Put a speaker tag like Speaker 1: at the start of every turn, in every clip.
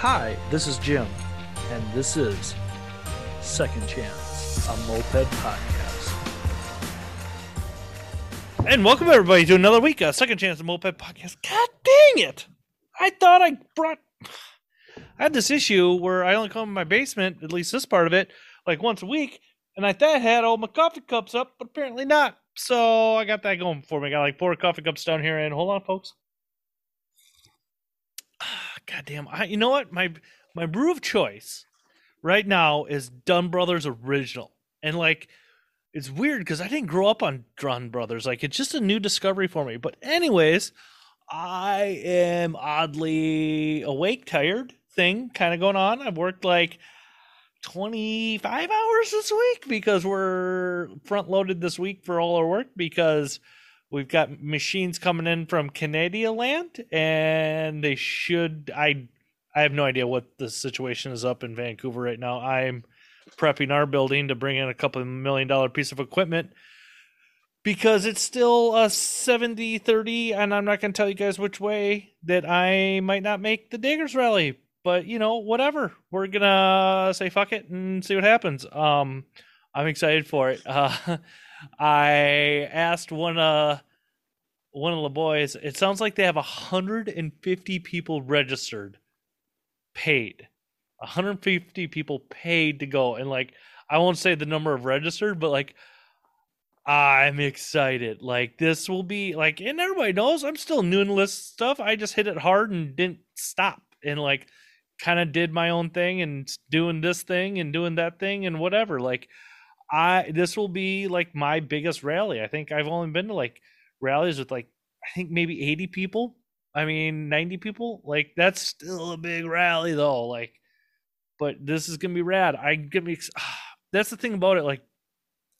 Speaker 1: Hi, this is Jim, and this is Second Chance, a moped podcast.
Speaker 2: And welcome everybody to another week of Second Chance Moped Podcast. God dang it! I thought I brought. I had this issue where I only come in my basement, at least this part of it, like once a week, and I thought I had all my coffee cups up, but apparently not. So I got that going for me. I got like four coffee cups down here, and hold on, folks. God damn! I, you know what? My my brew of choice right now is Dunn Brothers Original, and like it's weird because I didn't grow up on Dunn Brothers. Like it's just a new discovery for me. But anyways, I am oddly awake, tired thing kind of going on. I've worked like 25 hours this week because we're front loaded this week for all our work because we've got machines coming in from Canada land and they should I I have no idea what the situation is up in Vancouver right now. I'm prepping our building to bring in a couple million dollar piece of equipment because it's still a 70 30 and i'm not going to tell you guys which way that i might not make the diggers rally but you know whatever. We're gonna say fuck it and see what happens. Um i'm excited for it. Uh i asked one uh one of the boys it sounds like they have 150 people registered paid. 150 people paid to go. And like i won't say the number of registered but like i'm excited. Like this will be like and everybody knows i'm still new in this stuff. I just hit it hard and didn't stop and like kind of did my own thing and doing this thing and doing that thing and whatever. Like i this will be like my biggest rally i think i've only been to like rallies with like i think maybe 80 people i mean 90 people like that's still a big rally though like but this is gonna be rad. I get me. That's the thing about it. Like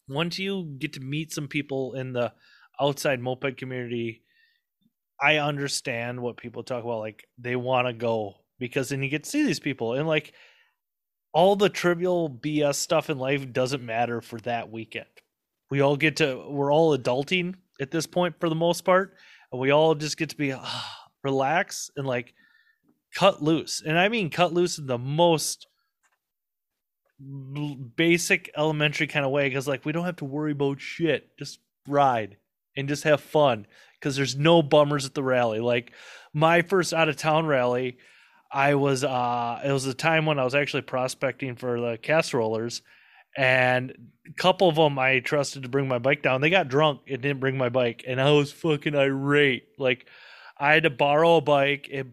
Speaker 2: once you get to meet some people in the outside moped community, I understand what people talk about. Like they want to go because then you get to see these people and like all the trivial BS stuff in life doesn't matter for that weekend. We all get to. We're all adulting at this point for the most part, and we all just get to be uh, relax and like cut loose. And I mean cut loose in the most basic elementary kind of way because like we don't have to worry about shit. Just ride and just have fun because there's no bummers at the rally. Like my first out of town rally, I was uh it was a time when I was actually prospecting for the casserolers and a couple of them I trusted to bring my bike down. They got drunk and didn't bring my bike and I was fucking irate. Like I had to borrow a bike. It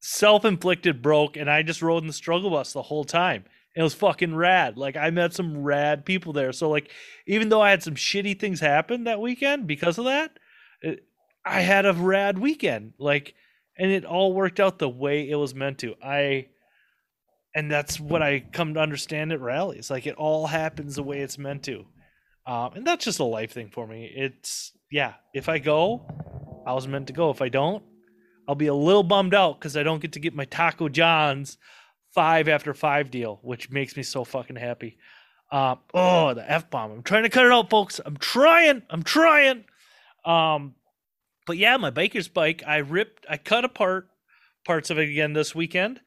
Speaker 2: self-inflicted broke and I just rode in the struggle bus the whole time. It was fucking rad. Like I met some rad people there. So like even though I had some shitty things happen that weekend because of that, it, I had a rad weekend. Like and it all worked out the way it was meant to. I and that's what I come to understand at rallies. Like it all happens the way it's meant to. Um, and that's just a life thing for me. It's yeah, if I go, I was meant to go. If I don't, I'll be a little bummed out because I don't get to get my Taco John's five after five deal, which makes me so fucking happy. Um, oh, the f bomb! I'm trying to cut it out, folks. I'm trying. I'm trying. Um, but yeah, my biker's bike. I ripped. I cut apart parts of it again this weekend.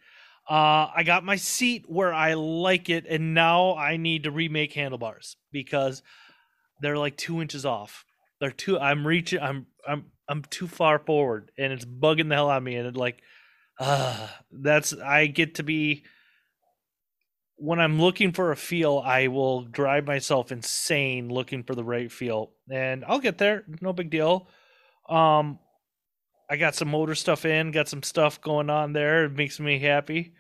Speaker 2: Uh, I got my seat where I like it, and now I need to remake handlebars because they're like two inches off. They're too. I'm reaching. I'm. I'm. I'm too far forward, and it's bugging the hell out of me. And it like uh, that's I get to be when I'm looking for a feel, I will drive myself insane looking for the right feel, and I'll get there. No big deal. Um, I got some motor stuff in, got some stuff going on there. It makes me happy.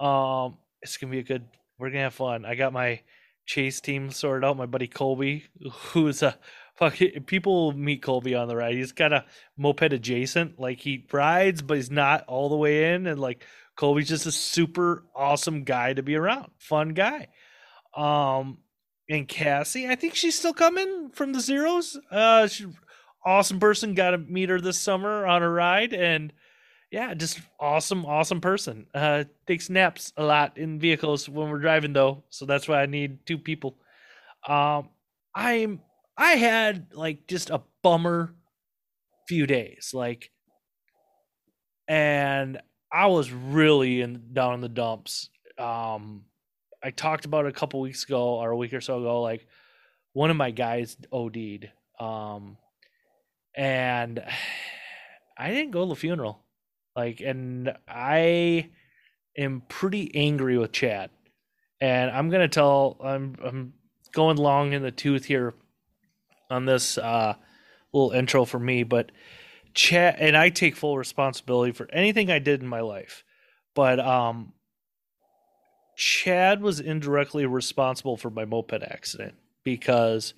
Speaker 2: Um, it's gonna be a good. We're gonna have fun. I got my chase team sorted out. My buddy Colby, who's a fuck people meet Colby on the ride. He's kind of moped adjacent. Like he rides, but he's not all the way in. And like Colby's just a super awesome guy to be around. Fun guy. Um and Cassie, I think she's still coming from the zeros. Uh she awesome person. Got to meet her this summer on a ride and yeah, just awesome, awesome person. Uh takes naps a lot in vehicles when we're driving though, so that's why I need two people. Um I'm I had like just a bummer few days. Like, and I was really in down in the dumps. Um, I talked about a couple weeks ago or a week or so ago. Like one of my guys OD'd, um, and I didn't go to the funeral. Like, and I am pretty angry with Chad, and I'm gonna tell. I'm I'm going long in the tooth here on this uh, little intro for me, but Chad and I take full responsibility for anything I did in my life, but um, Chad was indirectly responsible for my moped accident because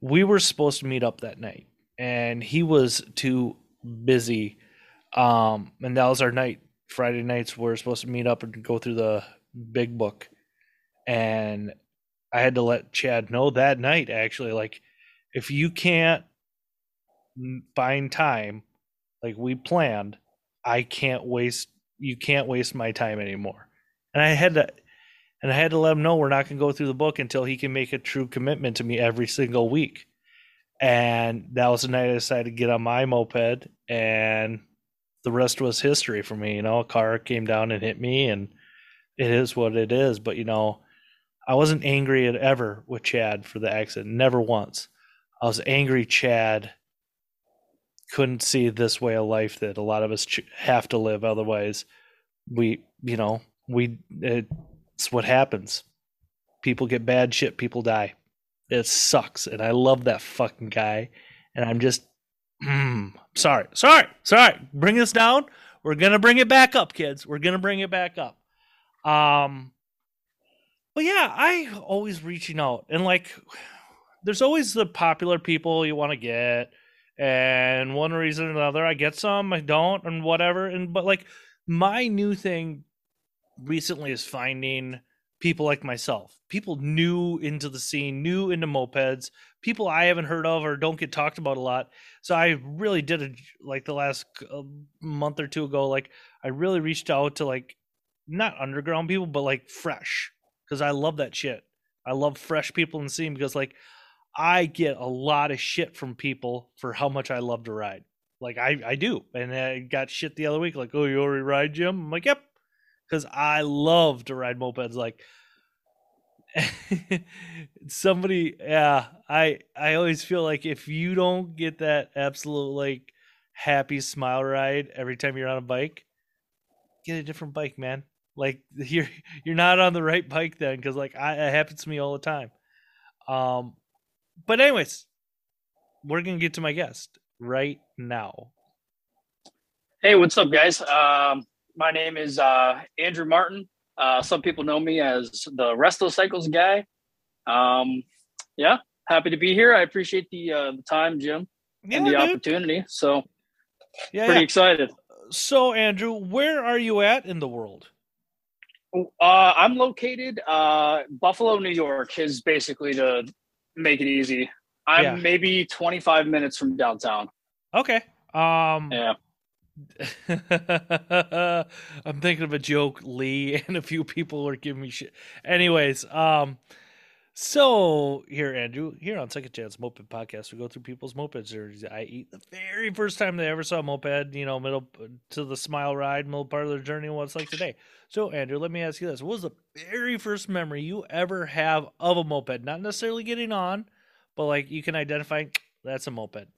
Speaker 2: we were supposed to meet up that night and he was too busy um, and that was our night. Friday nights we are supposed to meet up and go through the big book. And I had to let Chad know that night actually, like, if you can't find time like we planned, I can't waste you can't waste my time anymore. And I had to and I had to let him know we're not going to go through the book until he can make a true commitment to me every single week. And that was the night I decided to get on my moped and the rest was history for me. You know, a car came down and hit me, and it is what it is. But you know, I wasn't angry at ever with Chad for the accident. Never once. I was angry Chad couldn't see this way of life that a lot of us have to live. Otherwise, we, you know, we it's what happens. People get bad shit. People die. It sucks, and I love that fucking guy. And I'm just Mm, sorry, sorry, sorry. Bring this down. We're gonna bring it back up, kids. We're gonna bring it back up. Um, but yeah, I always reaching out and like, there's always the popular people you want to get, and one reason or another, I get some, I don't, and whatever. And but like, my new thing recently is finding people like myself, people new into the scene, new into mopeds, people I haven't heard of or don't get talked about a lot. So I really did a like the last uh, month or two ago. Like I really reached out to like not underground people, but like fresh because I love that shit. I love fresh people in the scene because like I get a lot of shit from people for how much I love to ride. Like I I do, and I got shit the other week like, oh, you already ride, Jim? I'm like, yep because I love to ride mopeds. Like somebody, yeah, I I always feel like if you don't get that absolute like happy smile ride every time you're on a bike, get a different bike, man. Like you're you're not on the right bike then, because like I, it happens to me all the time. Um, but anyways, we're gonna get to my guest right now.
Speaker 3: Hey, what's up, guys? Um, my name is uh, Andrew Martin. Uh, some people know me as the Resto Cycles guy. Um, yeah, happy to be here. I appreciate the uh, the time, Jim, yeah, and the dude. opportunity. So, yeah, pretty yeah. excited.
Speaker 2: So, Andrew, where are you at in the world?
Speaker 3: Uh, I'm located uh, Buffalo, New York. Is basically to make it easy. I'm yeah. maybe 25 minutes from downtown.
Speaker 2: Okay. Um,
Speaker 3: yeah.
Speaker 2: I'm thinking of a joke, Lee, and a few people are giving me shit. Anyways, um, so here, Andrew, here on Second Chance Moped Podcast, we go through people's mopeds. I eat the very first time they ever saw a moped, you know, middle to the smile ride, middle part of their journey, what it's like today. So, Andrew, let me ask you this: What was the very first memory you ever have of a moped? Not necessarily getting on, but like you can identify that's a moped.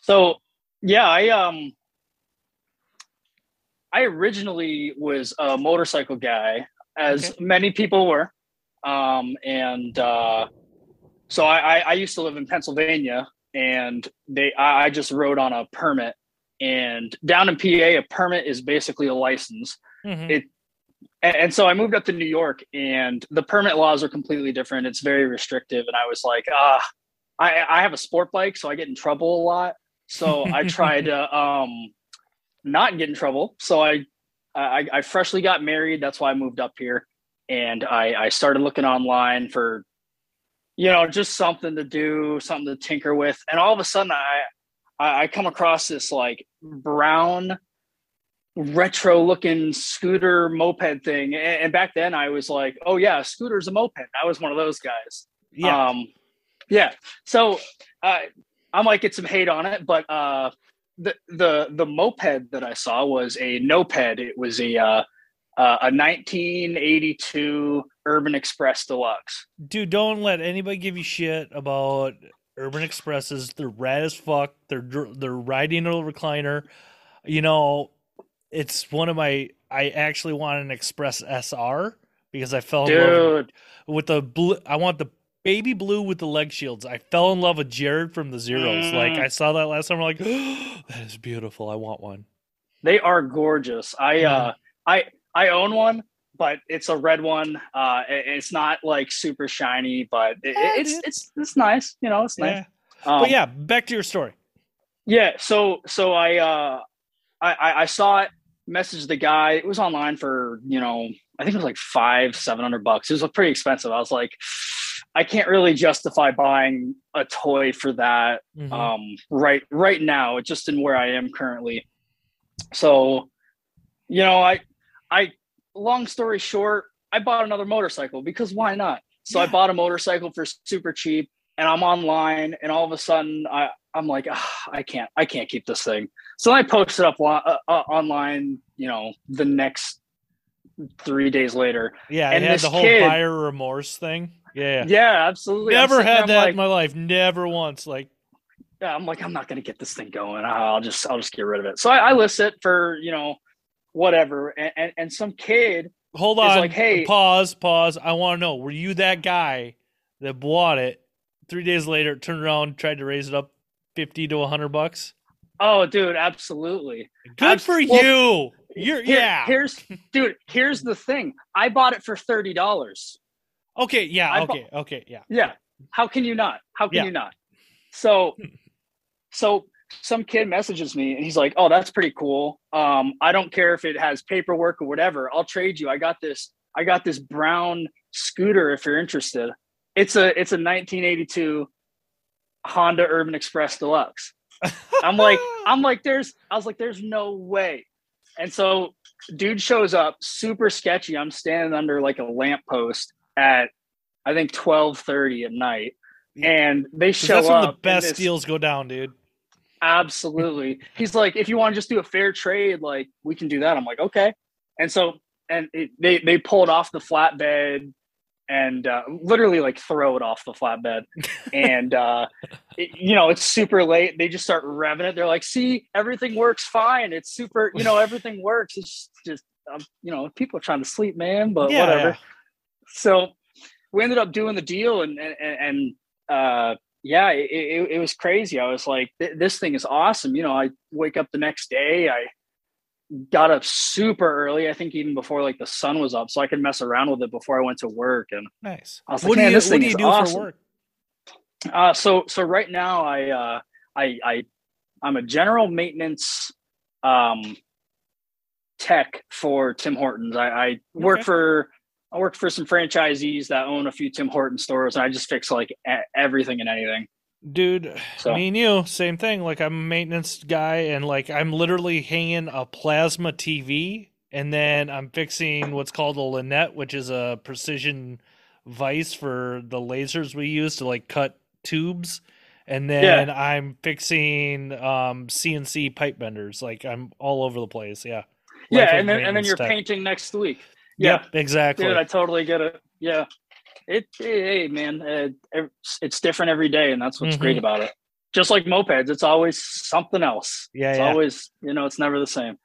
Speaker 3: So, yeah, I um I originally was a motorcycle guy, as okay. many people were, um, and uh, so I, I, used to live in Pennsylvania, and they I, I just rode on a permit, and down in PA, a permit is basically a license. Mm-hmm. It and, and so I moved up to New York, and the permit laws are completely different. It's very restrictive, and I was like, ah, I, I have a sport bike, so I get in trouble a lot. So I tried to um, not get in trouble. So I, I, I freshly got married. That's why I moved up here, and I, I started looking online for, you know, just something to do, something to tinker with. And all of a sudden, I, I come across this like brown, retro looking scooter moped thing. And, back then, I was like, oh yeah, scooter's a moped. I was one of those guys. Yeah. Um, yeah. So uh, I might get some hate on it, but uh, the the the moped that I saw was a noped. It was a uh, uh, a 1982 Urban Express Deluxe.
Speaker 2: Dude, don't let anybody give you shit about Urban Expresses. They're rad as fuck. They're they're riding a recliner. You know, it's one of my. I actually want an Express SR because I fell in love with the blue. I want the baby blue with the leg shields. I fell in love with Jared from the Zeros.
Speaker 3: Mm.
Speaker 2: Like I saw that last time. I'm like, that is beautiful. I want one.
Speaker 3: they are gorgeous. I uh I I own one, but it's a red one. Uh, it- it's not like super shiny, but it,
Speaker 2: Yeah,
Speaker 3: it's
Speaker 2: dude.
Speaker 3: it's it's nice. You know, it's nice.
Speaker 2: Yeah.
Speaker 3: Um,
Speaker 2: but yeah, back to your story.
Speaker 3: Yeah, so so I uh I I, I saw it, messaged the guy. It was online for, you know, I think it was like five, seven hundred bucks. It was pretty expensive. I was like, I can't really justify buying a toy for that
Speaker 2: Mhm.
Speaker 3: um right right now, just in where I am currently. So, you know, I I long story short, I bought another motorcycle because why not? So I bought a motorcycle for super cheap and I'm online and all of a sudden I I'm like "Ah, I can't I can't keep this thing. So I posted up uh, uh, online, you know, the next 3 days later.
Speaker 2: yeah,
Speaker 3: and
Speaker 2: had
Speaker 3: this
Speaker 2: the whole
Speaker 3: kid-
Speaker 2: buyer remorse thing. Yeah.
Speaker 3: Yeah, absolutely.
Speaker 2: Never
Speaker 3: there,
Speaker 2: had that
Speaker 3: like,
Speaker 2: in my life. Never once. Like,
Speaker 3: yeah, I'm like, I'm not gonna get this thing going. I'll just I'll just get rid of it. So I, I list it for you know whatever, and and, and some kid.
Speaker 2: hold on.
Speaker 3: like, hey-
Speaker 2: pause, pause. I want to know: Were you that guy that bought it? Three days later, turned around, tried to raise it up fifty to hundred bucks.
Speaker 3: Oh, dude, absolutely.
Speaker 2: Good
Speaker 3: Abs-
Speaker 2: for
Speaker 3: well,
Speaker 2: you. You're
Speaker 3: Here-
Speaker 2: yeah.
Speaker 3: Here's dude. Here's the thing. I bought it for thirty dollars.
Speaker 2: Okay, yeah.
Speaker 3: I
Speaker 2: Okay, okay, yeah.
Speaker 3: Yeah. How can you not? How can
Speaker 2: Yeah.
Speaker 3: you not? So, so some kid messages me and he's like, "Oh, that's pretty cool. Um, I don't care if it has paperwork or whatever. I'll trade you. I got this. I got this brown scooter if you're interested. It's a it's a 1982 Honda Urban Express Deluxe. I'm like, I'm like, there's, I was like, there's no way. And so, dude shows up, super sketchy. I'm standing under like a lamppost at, I think 12:30 at night, and they show
Speaker 2: that's when
Speaker 3: up.
Speaker 2: the best
Speaker 3: this-
Speaker 2: deals go down, dude.
Speaker 3: Absolutely. He's like, if you want to just do a fair trade, like we can do that. I'm like, okay. And so, and it, they they pulled off the flatbed and uh, literally like throw it off the flatbed. and uh, it, you know, it's super late. They just start revving it. They're like, see, everything works fine. It's super. You know, everything works. It's just, um, you know, people are trying to sleep, man. But
Speaker 2: Yeah,
Speaker 3: whatever. So we ended up doing the deal, and and, and uh, yeah, it, it, it was crazy. I was like, this thing is awesome. You know, I wake up the next day. I got up super early. I think even before like the sun was up, so I could mess around with it before I went to work. And
Speaker 2: Nice.
Speaker 3: I was like,
Speaker 2: what do you
Speaker 3: this
Speaker 2: What
Speaker 3: thing
Speaker 2: do you
Speaker 3: is
Speaker 2: do
Speaker 3: awesome."
Speaker 2: for work?
Speaker 3: uh, so so right now, I uh, I I I'm a general maintenance um, tech for Tim Hortons. I, I work
Speaker 2: Okay.
Speaker 3: for I work for some franchisees that own a few Tim Horton stores, and I just fix like everything and anything.
Speaker 2: Dude,
Speaker 3: So-
Speaker 2: me and you, same thing. Like I'm a maintenance guy, and like I'm literally hanging a plasma TV, and then I'm fixing what's called a Lynette, which is a precision vice for the lasers we use to like cut tubes. And then I'm fixing um, CNC pipe benders. Like I'm all over the place. Yeah.
Speaker 3: Yeah,
Speaker 2: Life
Speaker 3: and then and then you're
Speaker 2: tech.
Speaker 3: painting next week. Yeah,
Speaker 2: Yep, exactly.
Speaker 3: dude, I totally get it. Yeah, it hey man, uh, it's, different every day, and that's what's great
Speaker 2: Mhm.
Speaker 3: about it. Just like mopeds, it's always something else.
Speaker 2: Yeah,
Speaker 3: it's
Speaker 2: yeah.
Speaker 3: always you know, it's never the same.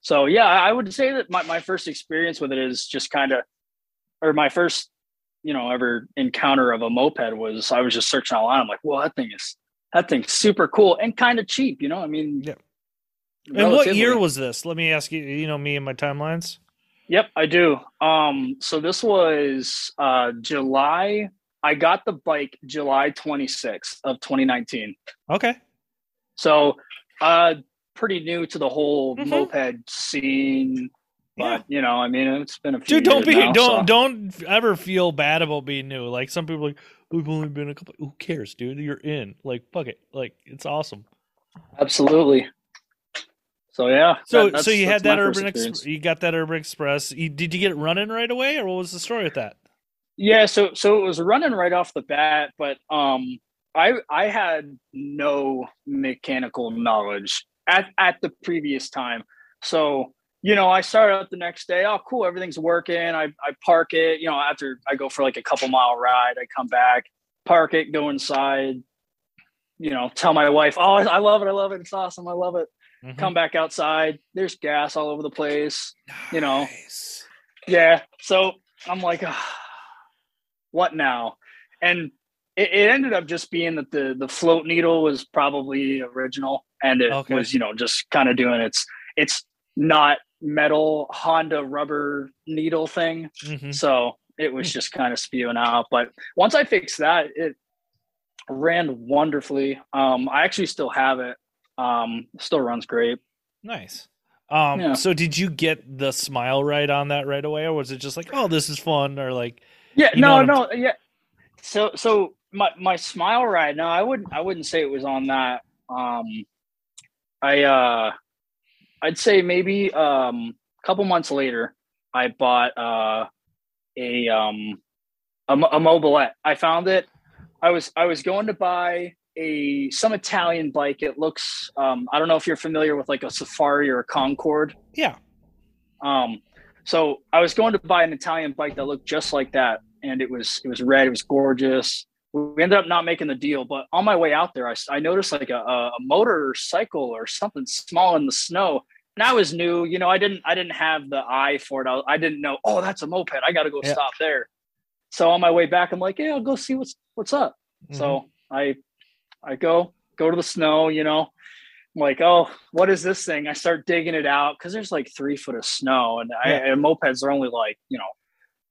Speaker 3: So yeah, I would say that my, my first experience with it is just kind of, or my first, you know, ever encounter of a moped was I was just searching online. I'm like, well, that thing is that thing's super cool and kind of cheap. You know, I mean,
Speaker 2: Yep. and what year was this? Let me ask you. You know me and my timelines.
Speaker 3: Yep, I do. Um, so this was uh July. I got the bike July 26th of 2019.
Speaker 2: Okay.
Speaker 3: So uh pretty new to the whole
Speaker 2: Mhm.
Speaker 3: moped scene.
Speaker 2: Yeah.
Speaker 3: But you know, I mean it's been a few
Speaker 2: Dude, don't be
Speaker 3: now,
Speaker 2: don't
Speaker 3: so-
Speaker 2: don't ever feel bad about being new. Like some people are like we've only been a couple. Who cares, dude? You're in. Like fuck it. Like it's awesome.
Speaker 3: absolutely. So yeah.
Speaker 2: So
Speaker 3: that-
Speaker 2: so you had that
Speaker 3: that's my first
Speaker 2: Urban Express. You got that Urban Express. You, did you get it running right away, or what was the story with that?
Speaker 3: Yeah, so so it was running right off the bat, but um I I had no mechanical knowledge. at at the previous time. So you know, I started out the next day. Oh, cool, everything's working. I I park it. You know, after I go for like a couple mile ride, I come back, park it, go inside. You know, tell my wife, oh, I love it, I love it, it's awesome, I love it.
Speaker 2: Mhm.
Speaker 3: Come back outside. There's gas all over the place. you know. Yeah. So I'm like, ah, what now? And it, it ended up just being that the the float needle was probably original, and it
Speaker 2: Okay.
Speaker 3: was you know just kind of doing its it's not metal Honda rubber needle thing,
Speaker 2: Mhm.
Speaker 3: so it was just kind of spewing out. But once I fixed that, it ran wonderfully. Um, I actually still have it. Um, still runs great.
Speaker 2: Nice. Um,
Speaker 3: Yeah.
Speaker 2: so did you get the smile right on that right away, or was it just like, oh, this is fun, or like,
Speaker 3: Yeah, no, no, yeah. So, so my my smile ride. No, I wouldn't. I wouldn't say it was on that. Um, I uh, I'd say maybe um, a couple months later, I bought uh, a um, a, a Mobylette. I found it. I was I was going to buy a some Italian bike. It looks. Um, I don't know if you're familiar with like a Safari or a Concorde.
Speaker 2: yeah,
Speaker 3: Um, so I was going to buy an Italian bike that looked just like that, and it was it was red. It was gorgeous. We ended up not making the deal, but on my way out there, I, I noticed like a, a, a motorcycle or something small in the snow, and I was new. You know, I didn't I didn't have the eye for it. I, I didn't know. Oh, that's a moped. I got to go
Speaker 2: Yeah.
Speaker 3: stop there. So on my way back, I'm like, yeah, I'll go see what's what's up.
Speaker 2: Mm-hmm.
Speaker 3: So I I go go to the snow, you know. I'm like, oh, what is this thing? I start digging it out because there's like three foot of snow, and, I, and mopeds are only like you know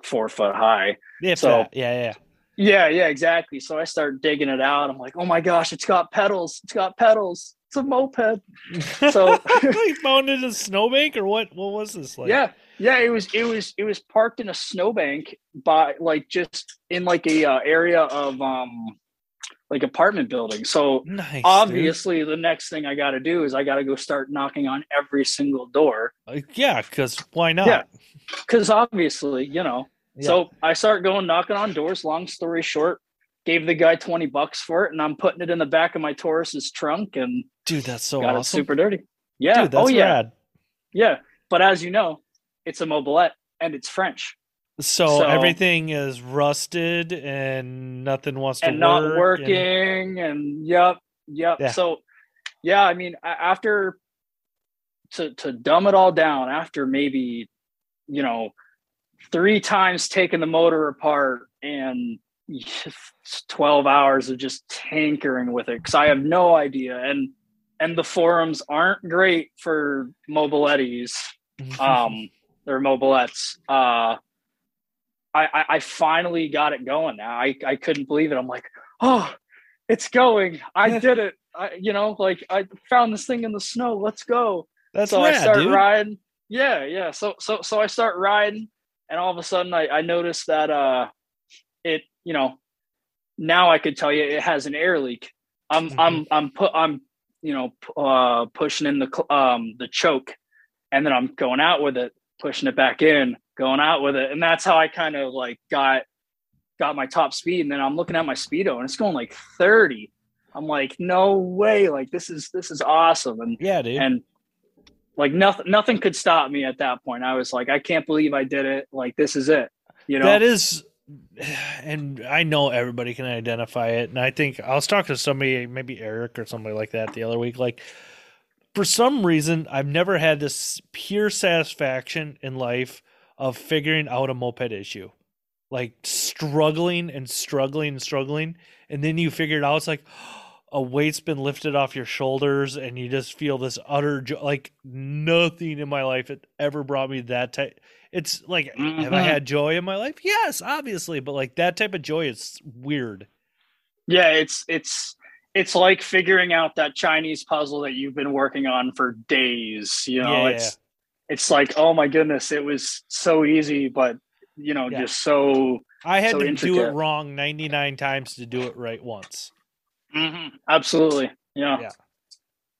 Speaker 3: four foot high.
Speaker 2: yeah,
Speaker 3: So-
Speaker 2: yeah, yeah.
Speaker 3: Yeah, yeah, exactly. So I start digging it out. I'm like, oh my gosh, it's got pedals. It's got pedals. It's a moped. So-
Speaker 2: you found it in a snowbank, or what? What was this like?
Speaker 3: yeah, yeah. It was it was it was parked in a snowbank by like just in like a uh, area of um like apartment building. So
Speaker 2: nice. dude.
Speaker 3: obviously the next thing I got to do is I got to go start knocking on every single door
Speaker 2: Like, yeah, because why not?
Speaker 3: Yeah. because obviously you know
Speaker 2: Yeah.
Speaker 3: so i start going knocking on doors long story short gave the guy 20 bucks for it and i'm putting it in the back of my taurus's trunk and
Speaker 2: dude, that's so
Speaker 3: got it super dirty yeah
Speaker 2: Dude, that's
Speaker 3: oh yeah
Speaker 2: rad.
Speaker 3: yeah but as you know it's a Mobylette and it's french
Speaker 2: So,
Speaker 3: So-
Speaker 2: everything is rusted and nothing wants to
Speaker 3: and
Speaker 2: work.
Speaker 3: not
Speaker 2: and-
Speaker 3: working and, yep yep
Speaker 2: Yeah.
Speaker 3: so yeah i mean after to to dumb it all down after maybe you know three times taking the motor apart and 12 hours of just tankering with it because i have no idea and and the forums aren't great for mobilettis um or Mobylettes uh I, I i finally got it going. Now i i couldn't believe it. I'm like oh it's going. I did it. I you know like i found this thing in the snow. Let's go.
Speaker 2: That's
Speaker 3: so
Speaker 2: rad,
Speaker 3: i start
Speaker 2: dude.
Speaker 3: riding. Yeah yeah. So so so i start riding and all of a sudden i i noticed that uh it you know now i could tell you it has an air leak. I'm
Speaker 2: Mhm.
Speaker 3: i'm i'm put i'm you know uh pushing in the um the choke and then i'm going out with it pushing it back in going out with it. And that's how i kind of like got got my top speed. And then i'm looking at my speedo and it's going like 30 i'm like no way. Like this is this is awesome. And
Speaker 2: Yeah, dude.
Speaker 3: and like nothing nothing could stop me at that point. I was like i can't believe i did it. Like this is it you know?
Speaker 2: That is, and I know everybody can identify it. And I think I was talking to somebody, maybe Eric or somebody like that, the other week. Like, for some reason, I've never had this pure satisfaction in life of figuring out a moped issue. Like struggling and struggling and struggling, and then you figure it out. It's like a weight's been lifted off your shoulders, and you just feel this utter jo- like nothing in my life had ever brought me that type. It's like, have I
Speaker 3: Mhm.
Speaker 2: had joy in my life? Yes, obviously, but like that type of joy is weird.
Speaker 3: yeah it's it's it's like figuring out that chinese puzzle that you've been working on for days you know
Speaker 2: Yeah,
Speaker 3: it's it's like oh my goodness it was so easy but you know
Speaker 2: Yeah.
Speaker 3: just so
Speaker 2: I had
Speaker 3: So
Speaker 2: to do it wrong 99 times to do it right once.
Speaker 3: Mhm. absolutely yeah,
Speaker 2: Yeah.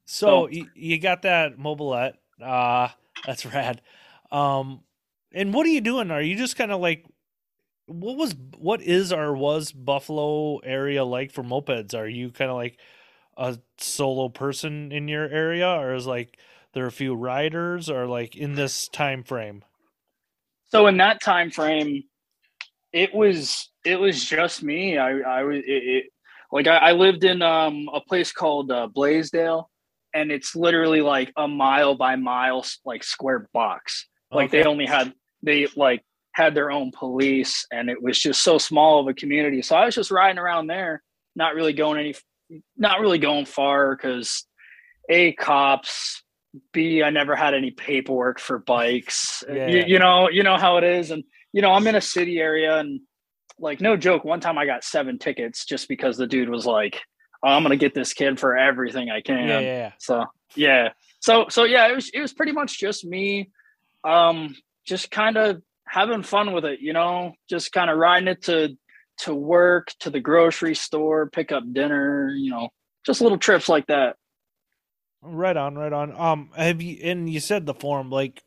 Speaker 2: So
Speaker 3: So-
Speaker 2: you, you got that Mobylette. Uh that's rad. Um and what are you doing? Are you just kind of like what was what is or was Buffalo area like for mopeds? Are you kind of like a solo person in your area, or is like there are a few riders, or like in this time frame?
Speaker 3: So in that time frame, it was it was just me. I I was it, it like I, I, lived in um a place called uh, Blasdell, and it's literally like a mile by mile like square box. Like okay. they only had they like had their own police, and it was just so small of a community. So I was just riding around there, not really going any, not really going far because a cops B, I never had any paperwork for bikes. Yeah. You, you, know, you know how it is. And, you know, I'm in a city area and like, no joke. One time I got seven tickets just because the dude was like, oh, I'm going to get this kid for everything I can.
Speaker 2: Yeah, yeah.
Speaker 3: So, yeah. So, so yeah, it was, it was pretty much just me, um, just kind of having fun with it, you know, just kind of riding it to, to work, to the grocery store, pick up dinner, you know, just little trips like that.
Speaker 2: Right on, right on. Um, have you and you said the forum like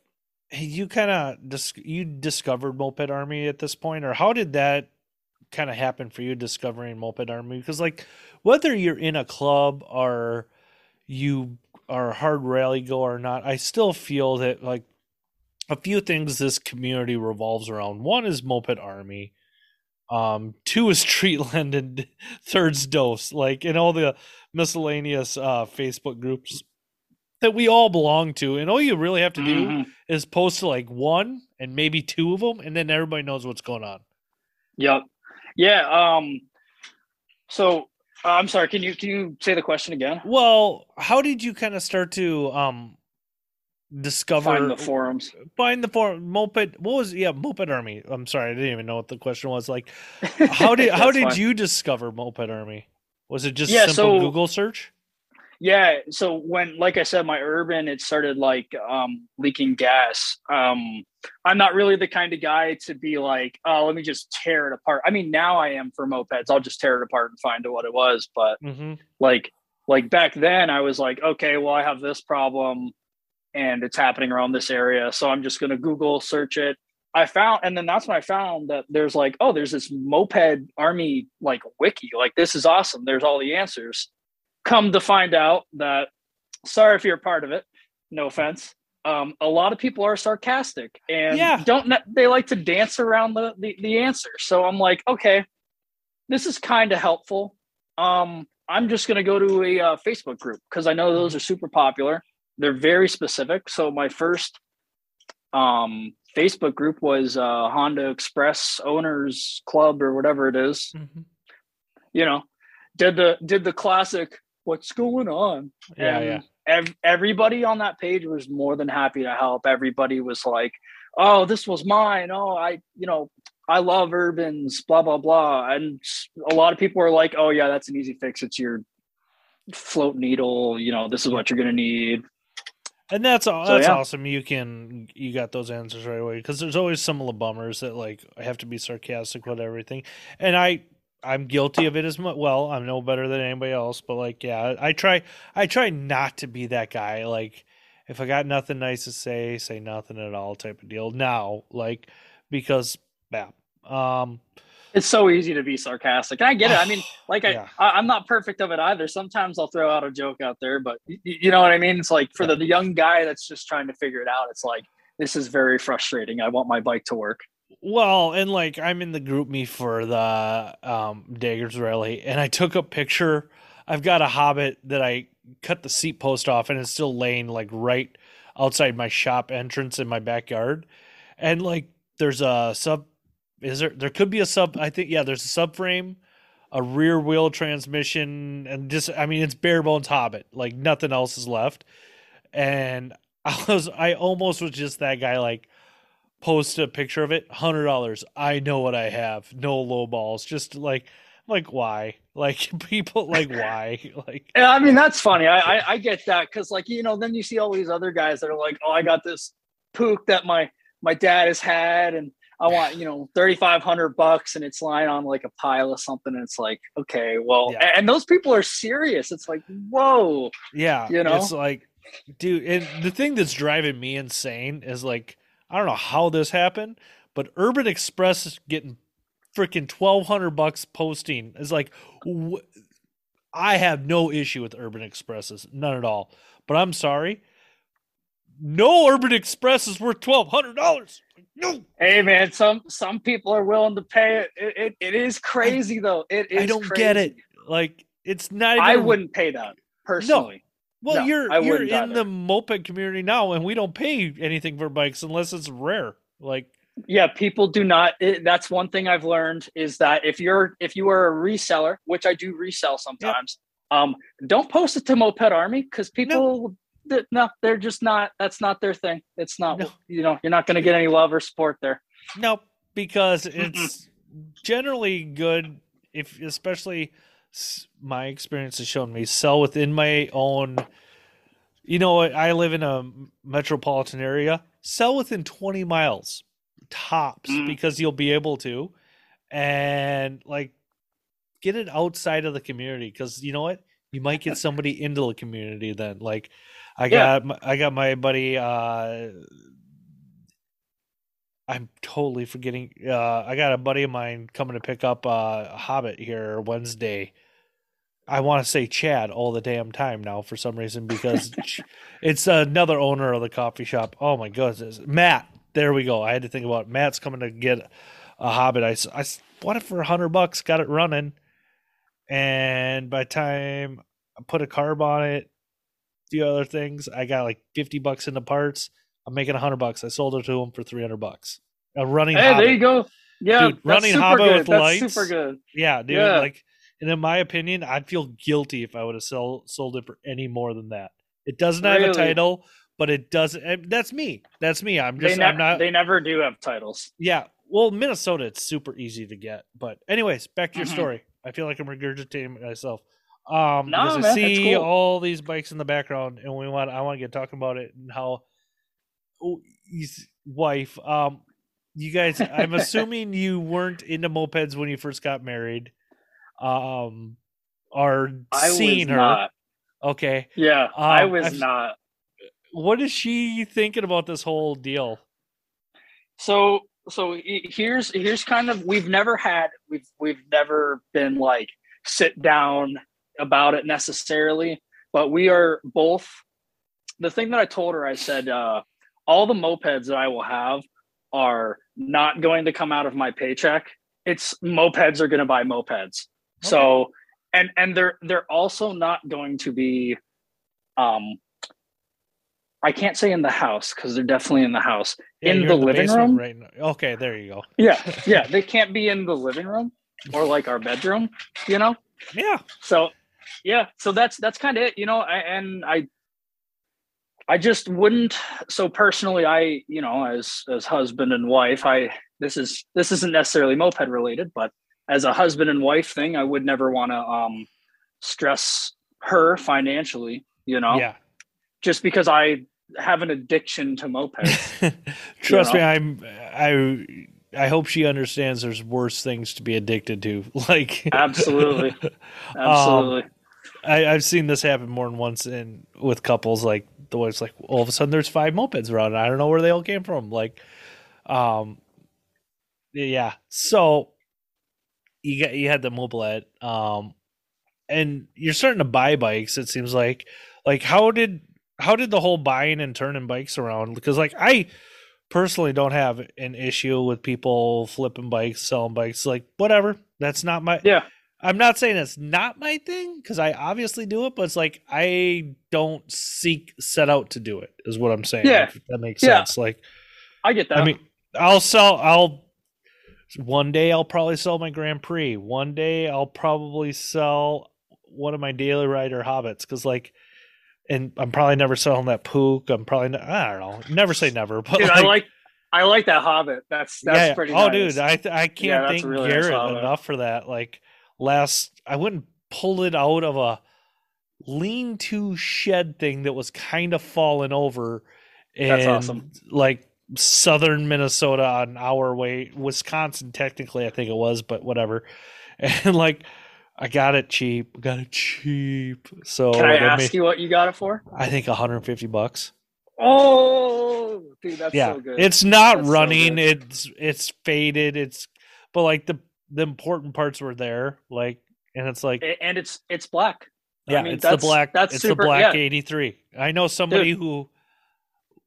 Speaker 2: you kind of dis- you discovered Moped Army at this point, or how did that kind of happen for you discovering Moped Army? Because like whether you're in a club or you are a hard rally go or not, I still feel that like a few things this community revolves around. One is Moped Army. Um, two is Treatland and third's Dose. Like in all the miscellaneous uh, Facebook groups that we all belong to, and all you really have to do mm-hmm. is post to like one and maybe two of them, and then everybody knows what's going on.
Speaker 3: Yep. Yeah. Um. So uh, I'm sorry. Can you can you say the question again?
Speaker 2: Well, how did you kind of start to um discover
Speaker 3: find the forums
Speaker 2: find the forum moped what was yeah moped army i'm sorry i didn't even know what the question was like how did how did fine. you discover moped army was it just yeah, simple so, Google search?
Speaker 3: Yeah. So when, like I said, my urban, it started like um, leaking gas. Um, I'm not really the kind of guy to be like, oh, let me just tear it apart. I mean, now I am for mopeds. I'll just tear it apart and find out what it was. But mm-hmm. like, like back then, I was like, okay, well, I have this problem, and it's happening around this area, so I'm just going to Google search it. I found, and then that's when I found that there's like, oh, there's this moped army like wiki. Like, this is awesome. There's all the answers. Come to find out that, sorry if you're part of it, no offense. Um, a lot of people are sarcastic and yeah. don't they like to dance around the, the, the answer. So I'm like, okay, this is kind of helpful. Um, I'm just going to go to a uh, Facebook group because I know those are super popular. They're very specific. So my first um, Facebook group was uh, Honda Express Owners Club or whatever it is. Mm-hmm. You know, did the did the classic "What's going on?"
Speaker 2: Yeah, and yeah.
Speaker 3: Ev- everybody on that page was more than happy to help. Everybody was like, "Oh, this was mine. Oh, I, you know, I love urbans." Blah blah blah. And a lot of people were like, "Oh yeah, that's an easy fix. It's your float needle. You know, this is what you're gonna need."
Speaker 2: And that's all. That's yeah. awesome. You can you got those answers right away because there's always some of the bummers that like have to be sarcastic with everything, and I I'm guilty of it as much. Well, I'm no better than anybody else, but like yeah, I try I try not to be that guy. Like if I got nothing nice to say, say nothing at all type of deal. Now, like because yeah, um,
Speaker 3: it's so easy to be sarcastic. I get it. I mean, like I, I am not perfect of it either. Sometimes I'll throw out a joke out there, but you, you know what I mean? It's like for yeah. the, the young guy that's just trying to figure it out, it's like this is very frustrating. I want my bike to work.
Speaker 2: Well, and like I'm in the GroupMe for the um Daggers rally and I took a picture. I've got a hobbit that I cut the seat post off and it's still laying like right outside my shop entrance in my backyard. And like there's a sub is there? There could be a sub. I think yeah. There's a subframe, a rear wheel transmission, and just I mean it's bare bones Hobbit. Like nothing else is left. And I was I almost was just that guy like post a picture of it hundred dollars i know what i have no low balls just like like why like people like why like
Speaker 3: yeah, i mean that's funny i i, I get that because like you know then you see all these other guys that are like oh i got this Puch that my my dad has had and I want, you know, 3,500 bucks and it's lying on like a pile of something. And it's like, okay, well, yeah. and those people are serious. It's like, whoa.
Speaker 2: Yeah. You know, it's like, dude, and the thing that's driving me insane is like, I don't know how this happened, but Urban Express is getting freaking 1200 bucks posting is like, wh- I have no issue with urban expresses, none at all. But I'm sorry, no urban express is worth twelve hundred dollars. No,
Speaker 3: Hey man, some some people are willing to pay it. It, it, it is crazy though. It is
Speaker 2: I don't
Speaker 3: crazy.
Speaker 2: get it. Like it's not. Even,
Speaker 3: I wouldn't pay that personally. No.
Speaker 2: Well,
Speaker 3: no,
Speaker 2: you're
Speaker 3: I
Speaker 2: you're in
Speaker 3: either.
Speaker 2: the moped community now, and we don't pay anything for bikes unless it's rare. Like
Speaker 3: Yeah, people do not. It, that's one thing I've learned is that if you're if you are a reseller, which I do resell sometimes, um, don't post it to Moped Army because people. Th- No, they're just not. That's not their thing. It's not.
Speaker 2: No.
Speaker 3: You know, you're not going to get any love or support there.
Speaker 2: no, because it's generally good if, especially my experience has shown me, sell within my own. You know. I live in a metropolitan area. Sell within twenty miles tops
Speaker 3: Mm.
Speaker 2: because you'll be able to, and like get it outside of the community because you know what you might get somebody into the community then like i
Speaker 3: Yeah.
Speaker 2: got my, i got my buddy uh i'm totally forgetting uh i got a buddy of mine coming to pick up uh, a hobbit here wednesday. I want to say chad all the damn time now for some reason because it's another owner of the coffee shop. Oh my goodness. Matt there we go. I had to think about it. matt's coming to get a hobbit. I, I bought it for a hundred bucks got it running and by the time I put a carb on it, the other things, I got like fifty bucks into parts. I'm making a hundred bucks. I sold it to him for three hundred bucks. A running
Speaker 3: Hey,
Speaker 2: Hobbit.
Speaker 3: there you go. Yeah,
Speaker 2: Dude,
Speaker 3: that's
Speaker 2: running
Speaker 3: super
Speaker 2: Hobbit
Speaker 3: good.
Speaker 2: with
Speaker 3: that's
Speaker 2: lights.
Speaker 3: super good.
Speaker 2: Yeah, dude.
Speaker 3: Yeah.
Speaker 2: Like, and in my opinion, I'd feel guilty if I would have sell, sold it for any more than that. It doesn't have a title, but it doesn't. That's me. That's me. I'm
Speaker 3: They,
Speaker 2: just.
Speaker 3: ne-
Speaker 2: I'm not.
Speaker 3: they never do have titles.
Speaker 2: Yeah. Well, Minnesota, it's super easy to get. But anyways, back to your
Speaker 3: Mhm.
Speaker 2: story. I feel like I'm regurgitating myself. Um, because I
Speaker 3: man,
Speaker 2: see
Speaker 3: cool.
Speaker 2: all these bikes in the background, and we want I want to get talking about it and how oh, his wife. Um, you guys, I'm assuming you weren't into mopeds when you first got married. Um, or
Speaker 3: I
Speaker 2: seeing her.
Speaker 3: not.
Speaker 2: Okay,
Speaker 3: Yeah, I
Speaker 2: Um,
Speaker 3: was
Speaker 2: I've-
Speaker 3: not.
Speaker 2: what is she thinking about this whole deal?
Speaker 3: So so here's here's kind of we've never had we've we've never been like sit down about it necessarily, but we are both the thing that I told her I said uh all the mopeds that I will have are not going to come out of my paycheck. It's mopeds are going to buy mopeds. So and and they're they're also not going to be um I can't say in the house because they're definitely in the house. In
Speaker 2: you're
Speaker 3: the living room?
Speaker 2: right now. Okay, there you go.
Speaker 3: Yeah, yeah, they can't be in the living room or like our bedroom, you know.
Speaker 2: Yeah,
Speaker 3: So, yeah, so that's that's kind of it, you know. I, and I, I just wouldn't. So personally, I, you know, as as husband and wife, I this is this isn't necessarily moped related, but as a husband and wife thing, I would never want to um stress her financially, you know,
Speaker 2: yeah.
Speaker 3: just because I have an addiction to mopeds.
Speaker 2: Trust
Speaker 3: know?
Speaker 2: me, I'm I I hope she understands there's worse things to be addicted to. Like
Speaker 3: Absolutely.
Speaker 2: Um,
Speaker 3: Absolutely.
Speaker 2: I, I've seen this happen more than once in with couples like the wife's like all of a sudden there's five mopeds around and I don't know where they all came from. Like um yeah. So you got you had the Mobylette, um and you're starting to buy bikes, it seems like. Like how did how did the whole buying and turning bikes around? Because like I personally don't have an issue with people flipping bikes, selling bikes, like whatever. That's not my
Speaker 3: yeah.
Speaker 2: I'm not saying it's not my thing because I obviously do it, but it's like I don't seek set out to do it. Is what I'm saying.
Speaker 3: Yeah.
Speaker 2: if that makes
Speaker 3: Yeah.
Speaker 2: sense. Like
Speaker 3: I get that.
Speaker 2: I mean, I'll sell. I'll one day I'll probably sell my Grand Prix. One day I'll probably sell one of my daily rider hobbits because like, and I'm probably never selling that Puch. I'm probably not, I don't know. Never say never, but
Speaker 3: dude,
Speaker 2: like,
Speaker 3: I like I like that Hobbit. That's that's
Speaker 2: yeah,
Speaker 3: pretty.
Speaker 2: Oh,
Speaker 3: nice.
Speaker 2: dude, I I can't
Speaker 3: that's
Speaker 2: thank
Speaker 3: really nice
Speaker 2: Garrett
Speaker 3: Hobbit.
Speaker 2: enough for that. Like last, I went and pulled it out of a lean-to shed thing that was kind of falling over. In,
Speaker 3: That's awesome.
Speaker 2: Like southern Minnesota on our way, Wisconsin technically, I think it was, but whatever. And like, I got it cheap. Got it cheap. So
Speaker 3: Can I ask
Speaker 2: made-
Speaker 3: you what you got it for?
Speaker 2: I think 150 bucks.
Speaker 3: Oh, dude, that's
Speaker 2: yeah
Speaker 3: so good.
Speaker 2: it's not
Speaker 3: That's so
Speaker 2: running
Speaker 3: good.
Speaker 2: it's it's faded it's but like the the important parts were there like and it's like
Speaker 3: and it's it's black. I
Speaker 2: yeah,
Speaker 3: mean,
Speaker 2: it's the black.
Speaker 3: that's
Speaker 2: it's
Speaker 3: super-
Speaker 2: the black
Speaker 3: yeah.
Speaker 2: eighty three. I know somebody who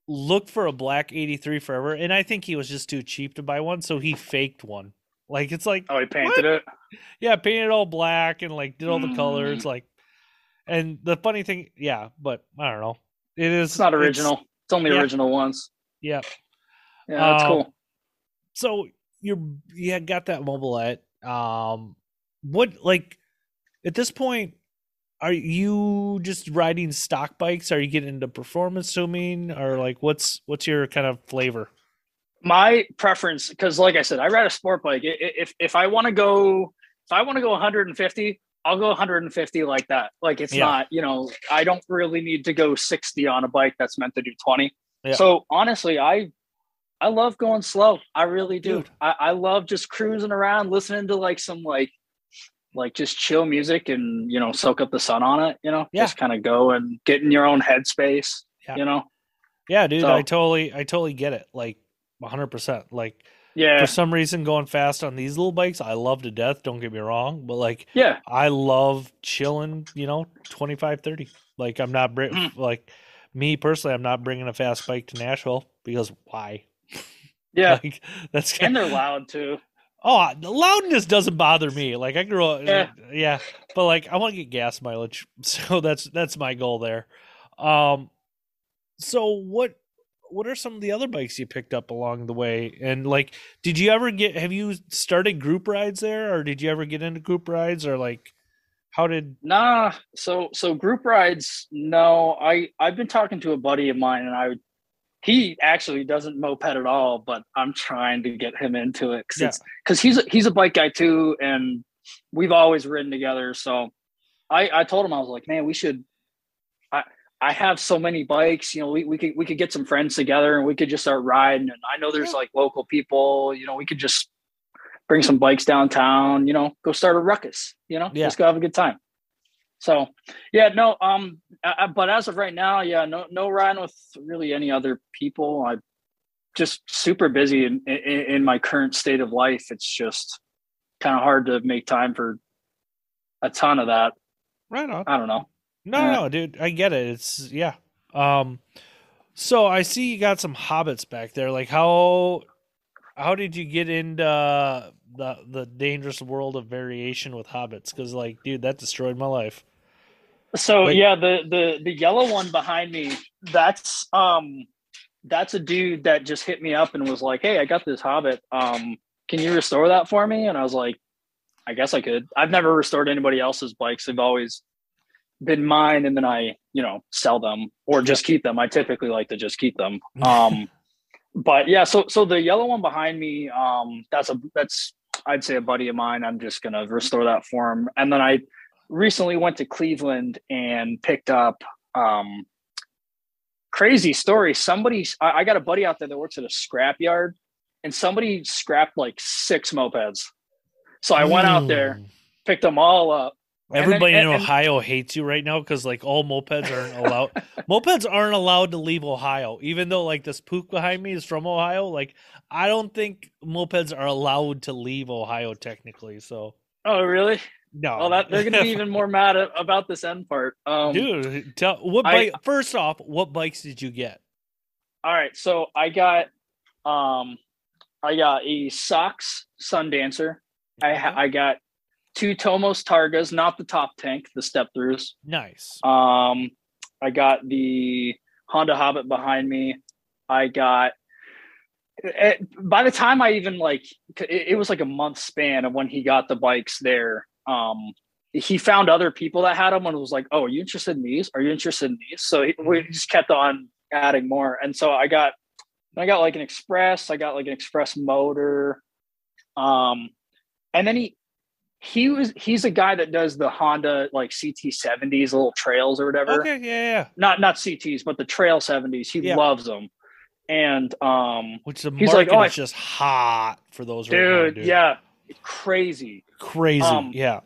Speaker 2: looked for a black eighty three forever, and I think he was just too cheap to buy one, so he faked one. Like it's like
Speaker 3: Oh, he painted it.
Speaker 2: yeah, painted all black and like did all the colors,
Speaker 3: Mm.
Speaker 2: like. And the funny thing, yeah, but I don't know. It is.
Speaker 3: It's not original. It's, only
Speaker 2: yeah.
Speaker 3: original ones.
Speaker 2: yeah.
Speaker 3: Yeah, that's
Speaker 2: Um,
Speaker 3: cool.
Speaker 2: so you're yeah got that Mobylette um what like at this point are you just riding stock bikes are you getting into performance tuning or like what's what's your kind of flavor
Speaker 3: My preference, because like I said, I ride a sport bike. If if I want to go, if I want to go 150, I'll go 150 like that. Like it's
Speaker 2: Yeah.
Speaker 3: not, you know, I don't really need to go 60 on a bike that's meant to do 20.
Speaker 2: Yeah.
Speaker 3: So honestly, I I love going slow. I really do.
Speaker 2: Dude.
Speaker 3: I, I love just cruising around, listening to like some like like just chill music and you know soak up the sun on it. You know,
Speaker 2: Yeah.
Speaker 3: just kind of go and get in your own headspace.
Speaker 2: Yeah.
Speaker 3: You know,
Speaker 2: yeah dude
Speaker 3: So-
Speaker 2: i totally i totally get it like 100% like
Speaker 3: yeah,
Speaker 2: for some reason going fast on these little bikes i love to death don't get me wrong but like
Speaker 3: yeah,
Speaker 2: i love chilling you know 25 30 like i'm not br-
Speaker 3: Mm.
Speaker 2: like me personally i'm not bringing a fast bike to nashville because why
Speaker 3: yeah.
Speaker 2: like that's
Speaker 3: and they're loud too.
Speaker 2: oh the loudness doesn't bother me like i grew up
Speaker 3: Yeah.
Speaker 2: yeah but like i want to get gas mileage so that's that's my goal there um so what what are some of the other bikes you picked up along the way and like did you ever get have you started group rides there or did you ever get into group rides or like how did
Speaker 3: Nah, so so group rides. No, I I've been talking to a buddy of mine, and I would. He actually doesn't moped at all, but I'm trying to get him into it because
Speaker 2: Yeah.
Speaker 3: he's a, he's a bike guy too, and we've always ridden together. So I I told him I was like, man, we should. I I have so many bikes, you know, we, we could we could get some friends together and we could just start riding. And I know there's like local people, you know, we could just bring some bikes downtown, you know, go start a ruckus, you know,
Speaker 2: Yeah.
Speaker 3: just go have a good time. So yeah, no, um, I, but as of right now, yeah, no, no riding with really any other people. I just super busy in, in, in my current state of life. It's just kind of hard to make time for a ton of that.
Speaker 2: right on
Speaker 3: I don't know.
Speaker 2: No, no, dude, I get it. It's yeah. Um, so I see you got some hobbits back there. Like how how did you get into the the dangerous world of variation with hobbits? Because like, dude, that destroyed my life.
Speaker 3: So
Speaker 2: Like-
Speaker 3: yeah, the the the yellow one behind me, that's um that's a dude that just hit me up and was like, "Hey, I got this Hobbit. Um, can you restore that for me?" And I was like, "I guess I could." I've never restored anybody else's bikes. They've always been mine, and then I, you know, sell them or just keep them. I typically like to just keep them. Um, but yeah, so so the yellow one behind me, um, that's a that's I'd say a buddy of mine. I'm just gonna restore that for him, and then I recently went to Cleveland and picked up um crazy story. Somebody I, I got a buddy out there that works at a scrap yard and somebody scrapped like six mopeds. So I went out there,
Speaker 2: Mm.
Speaker 3: picked them all up. And then-
Speaker 2: Everybody in
Speaker 3: and- and-
Speaker 2: Ohio hates you right now because like all mopeds aren't allowed. mopeds aren't allowed to leave Ohio, even though like this Puch behind me is from Ohio. Like I don't think mopeds are allowed to leave Ohio technically. So
Speaker 3: Oh, really?
Speaker 2: no,
Speaker 3: Well, that they're gonna be even more mad at, about this end part. Um
Speaker 2: Dude, tell what
Speaker 3: I-
Speaker 2: bike? First off, what bikes did you get?
Speaker 3: all right, so I got um I got a Sox Sundancer. I I got two Tomos Targas, not the top tank, the step throughs.
Speaker 2: Nice.
Speaker 3: Um, I got the Honda Hobbit behind me. I got. It, by the time I even like, it, it was like a month span of when he got the bikes there. Um, he found other people that had them and was like, "Oh, are you interested in these? Are you interested in these?" So he, we just kept on adding more, and so I got, I got like an Express. I got like an Express motor. Um, and then he he was he's a guy that does the Honda like CT seventies little trails or whatever.
Speaker 2: Okay, yeah, yeah.
Speaker 3: Not not CTs, but the trail seventies. He
Speaker 2: Yeah.
Speaker 3: loves them. And um
Speaker 2: Which the
Speaker 3: He's
Speaker 2: market
Speaker 3: like, "Oh,
Speaker 2: is
Speaker 3: I-
Speaker 2: just hot for those right now,
Speaker 3: dude,
Speaker 2: dude.
Speaker 3: yeah, crazy.
Speaker 2: crazy.
Speaker 3: Um,
Speaker 2: yeah,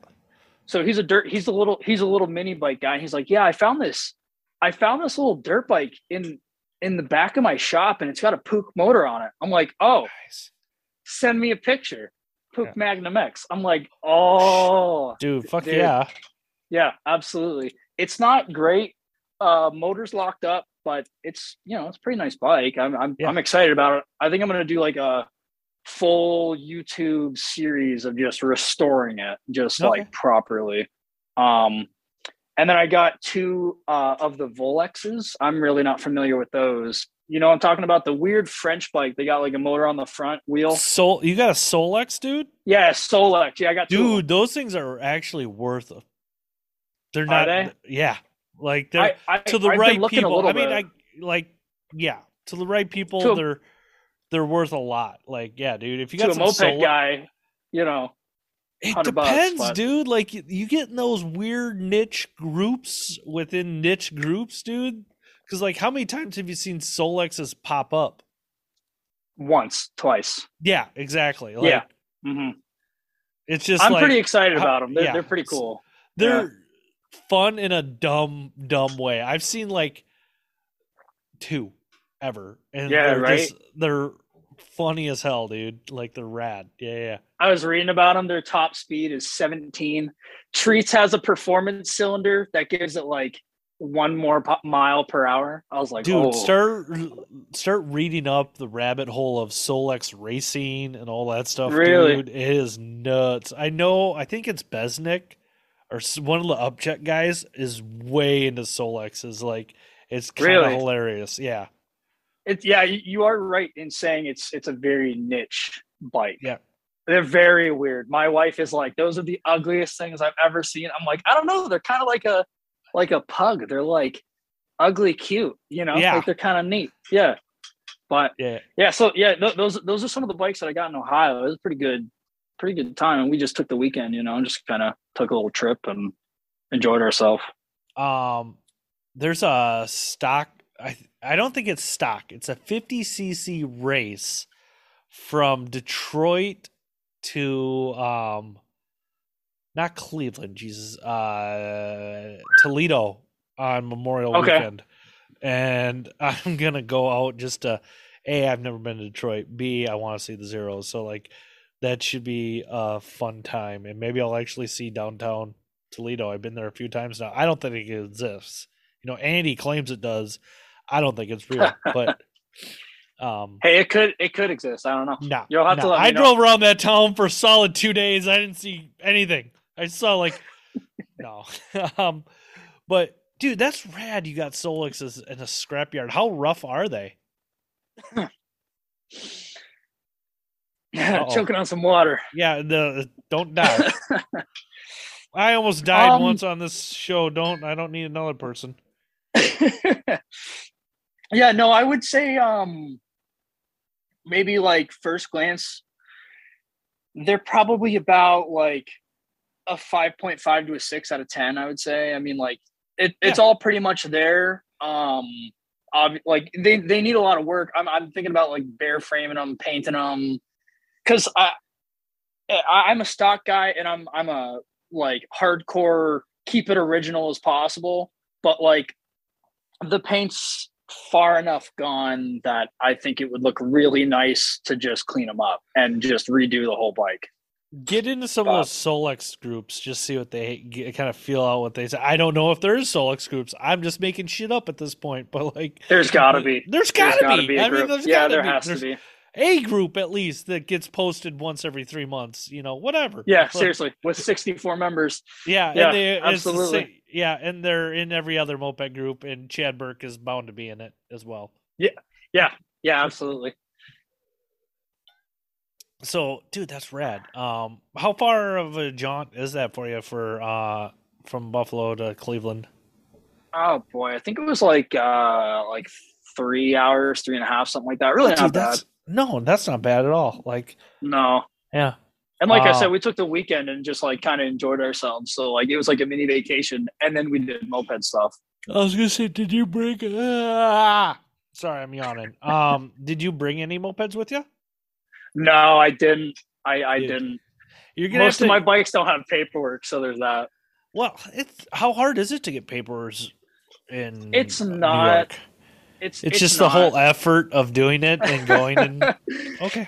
Speaker 3: So he's a dirt he's a little he's a little mini bike guy. He's like, "Yeah, I found this I found this little dirt bike in in the back of my shop and it's got a Puch motor on it." I'm like, "Oh,
Speaker 2: nice.
Speaker 3: send me a picture." Puch
Speaker 2: Yeah.
Speaker 3: Magnum X. I'm like, oh,
Speaker 2: dude. Fuck
Speaker 3: Dude.
Speaker 2: yeah.
Speaker 3: yeah, absolutely. It's not great. Uh, motor's locked up, but it's you know it's a pretty nice bike. I'm I'm
Speaker 2: Yeah.
Speaker 3: I'm excited about it. I think I'm gonna do like a full YouTube series of just restoring it, just
Speaker 2: Okay.
Speaker 3: like properly. Um, and then I got two uh, of the Volexes. I'm really not familiar with those. You know, I'm talking about the weird French bike. They got like a motor on the front wheel.
Speaker 2: So you got a Solex, dude?
Speaker 3: Yeah, Solex. Yeah, I got two.
Speaker 2: Dude, those things are actually worth. A, they're not.
Speaker 3: they?
Speaker 2: Yeah, like they're
Speaker 3: I, I,
Speaker 2: to the
Speaker 3: I've
Speaker 2: right people. I mean,
Speaker 3: bit.
Speaker 2: I like yeah, to the right people,
Speaker 3: To
Speaker 2: they're they're worth a lot. Like yeah, dude. If you got
Speaker 3: a moped guy, you know,
Speaker 2: It
Speaker 3: 100 bucks,
Speaker 2: depends, dude. Like you get in those weird niche groups within niche groups, dude. Because like, how many times have you seen Solexes pop up?
Speaker 3: once, twice.
Speaker 2: Yeah, exactly. Like,
Speaker 3: Yeah. hmm
Speaker 2: it's just
Speaker 3: I'm
Speaker 2: like,
Speaker 3: pretty excited
Speaker 2: how-
Speaker 3: about them. They're,
Speaker 2: yeah.
Speaker 3: they're pretty cool.
Speaker 2: they're fun in a dumb, dumb way. I've seen like two ever, and
Speaker 3: Yeah,
Speaker 2: they're
Speaker 3: right?
Speaker 2: just they're funny as hell, dude. Like they're rad. Yeah, yeah.
Speaker 3: I was reading about them. Their top speed is 17. Treats has a performance cylinder that gives it like one more mile per hour. I was like,
Speaker 2: Dude,
Speaker 3: oh,
Speaker 2: start start reading up the rabbit hole of Solex racing and all that stuff.
Speaker 3: Really?
Speaker 2: dude. It is nuts. I know. I think it's Besnick or one of the Upjet guys is way into Solexes. Like it's kind of
Speaker 3: Really?
Speaker 2: hilarious. Yeah,
Speaker 3: It, yeah, you, you are right in saying it's it's a very niche bike.
Speaker 2: Yeah.
Speaker 3: They're very weird. My wife is like, those are the ugliest things I've ever seen. I'm like, I don't know. They're kind of like a like a pug. They're like ugly cute, you know?
Speaker 2: Yeah.
Speaker 3: Like they're kind of neat. Yeah. But
Speaker 2: yeah.
Speaker 3: yeah, so yeah, th- those those are some of the bikes that I got in Ohio. It was a pretty good, pretty good time. And we just took the weekend, you know, and just kind of took a little trip and enjoyed ourselves.
Speaker 2: Um, there's a stock. I I don't think it's stock. It's a 50 cc race from Detroit to um, not Cleveland. Jesus, uh, Toledo on Memorial
Speaker 3: Okay.
Speaker 2: Weekend, and I'm gonna go out just to. A, I've never been to Detroit. B, I want to see the zeros. So like, that should be a fun time, and maybe I'll actually see downtown Toledo. I've been there a few times now. I don't think it exists. You know, Andy claims it does. I don't think it's real, but um,
Speaker 3: Hey, it could it could exist. I don't know.
Speaker 2: no,
Speaker 3: You'll have to let me
Speaker 2: I
Speaker 3: know.
Speaker 2: drove around that town for a solid two days. I didn't see anything. I saw like no, um, but dude, that's rad. You got Solexes in a scrapyard. How rough are they?
Speaker 3: Choking on some water.
Speaker 2: Yeah, the don't die. I almost died
Speaker 3: Um,
Speaker 2: once on this show. Don't I don't need another person.
Speaker 3: yeah, no, I would say um maybe like first glance they're probably about like a 5.5 to a 6 out of 10 I would say. I mean like it, it's all pretty much there. Um ob- like they they need a lot of work. I'm I'm thinking about like bare framing them, painting them I I- I'm a stock guy and I'm I'm a like hardcore keep it original as possible, but like the paint's far enough gone that I think it would look really nice to just clean them up and just redo the whole bike.
Speaker 2: Get into some of those Solex groups, just see what they get, kind of feel out what they say. I don't know if there is Solex groups. I'm just making shit up at this point, but like,
Speaker 3: There's got to be.
Speaker 2: There's gotta,
Speaker 3: there's
Speaker 2: gotta be.
Speaker 3: be a
Speaker 2: I mean, there's
Speaker 3: yeah,
Speaker 2: gotta
Speaker 3: there
Speaker 2: be.
Speaker 3: has
Speaker 2: There's
Speaker 3: to be.
Speaker 2: a group at least that gets posted once every three months. You know, whatever.
Speaker 3: Yeah,
Speaker 2: But-
Speaker 3: seriously, with 64 members.
Speaker 2: Yeah,
Speaker 3: Yeah,
Speaker 2: and they,
Speaker 3: absolutely.
Speaker 2: yeah, and they're in every other moped group, and Chad Burke is bound to be in it as well.
Speaker 3: Yeah, yeah, yeah, absolutely.
Speaker 2: So, dude, that's rad. Um, how far of a jaunt is that for you for uh from Buffalo to Cleveland?
Speaker 3: Oh boy, I think it was like uh like three hours, three and a half, something like that. Really
Speaker 2: Dude,
Speaker 3: not bad.
Speaker 2: no, that's not bad at all. Like,
Speaker 3: No.
Speaker 2: yeah,
Speaker 3: And like I
Speaker 2: Uh,
Speaker 3: said, we took the weekend and just like kind of enjoyed ourselves. So like it was like a mini vacation, and then we did moped stuff.
Speaker 2: I was gonna say, did you bring? Ah! Sorry, I'm yawning. Um, did you bring any mopeds with you?
Speaker 3: No, I didn't. I I
Speaker 2: Dude,
Speaker 3: didn't.
Speaker 2: You're gonna
Speaker 3: Most
Speaker 2: have
Speaker 3: of my bikes don't have paperwork, so there's that.
Speaker 2: Well, it's how hard is it to get papers in?
Speaker 3: It's
Speaker 2: New
Speaker 3: not-
Speaker 2: York?
Speaker 3: It's
Speaker 2: It's, just the whole effort of doing it and going and okay.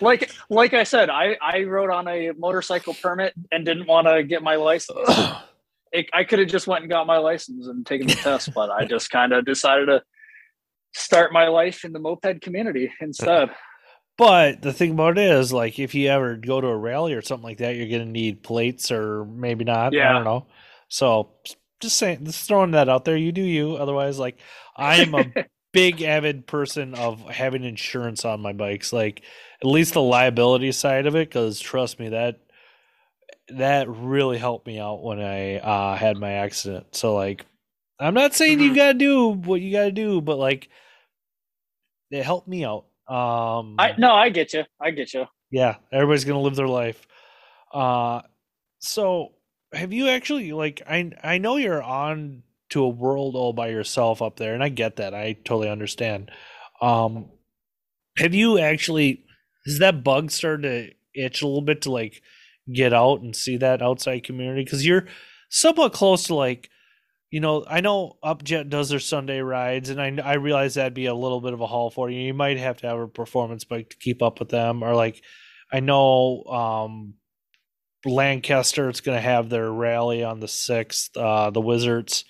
Speaker 3: like like I said, I I rode on a motorcycle permit and didn't want to get my license. It, I could have just went and got my license and taken the test, but I just kind of decided to start my life in the moped community instead.
Speaker 2: But the thing about it is, like, if you ever go to a rally or something like that, you're going to need plates or maybe not.
Speaker 3: Yeah.
Speaker 2: I don't know. So just saying, just throwing that out there. You do you. Otherwise, like, I am a big avid person of having insurance on my bikes. Like, at least the liability side of it, because trust me, that that really helped me out when I uh, had my accident. So, like, I'm not saying you
Speaker 3: Mhm.
Speaker 2: got to do what you got to do, but like, it helped me out. Um,
Speaker 3: I no, I get you. I get you.
Speaker 2: yeah, everybody's gonna live their life. Uh so have you actually like I I know you're on to a world all by yourself up there, and I get that. I totally understand. Um have you actually has that bug started to itch a little bit to like get out and see that outside community? Because you're somewhat close to like you know, I know Upjet does their Sunday rides, and I I realize that'd be a little bit of a haul for you. You might have to have a performance bike to keep up with them, or like I know um, Lancaster, it's going to have their rally on the sixth. Uh, the Wizards.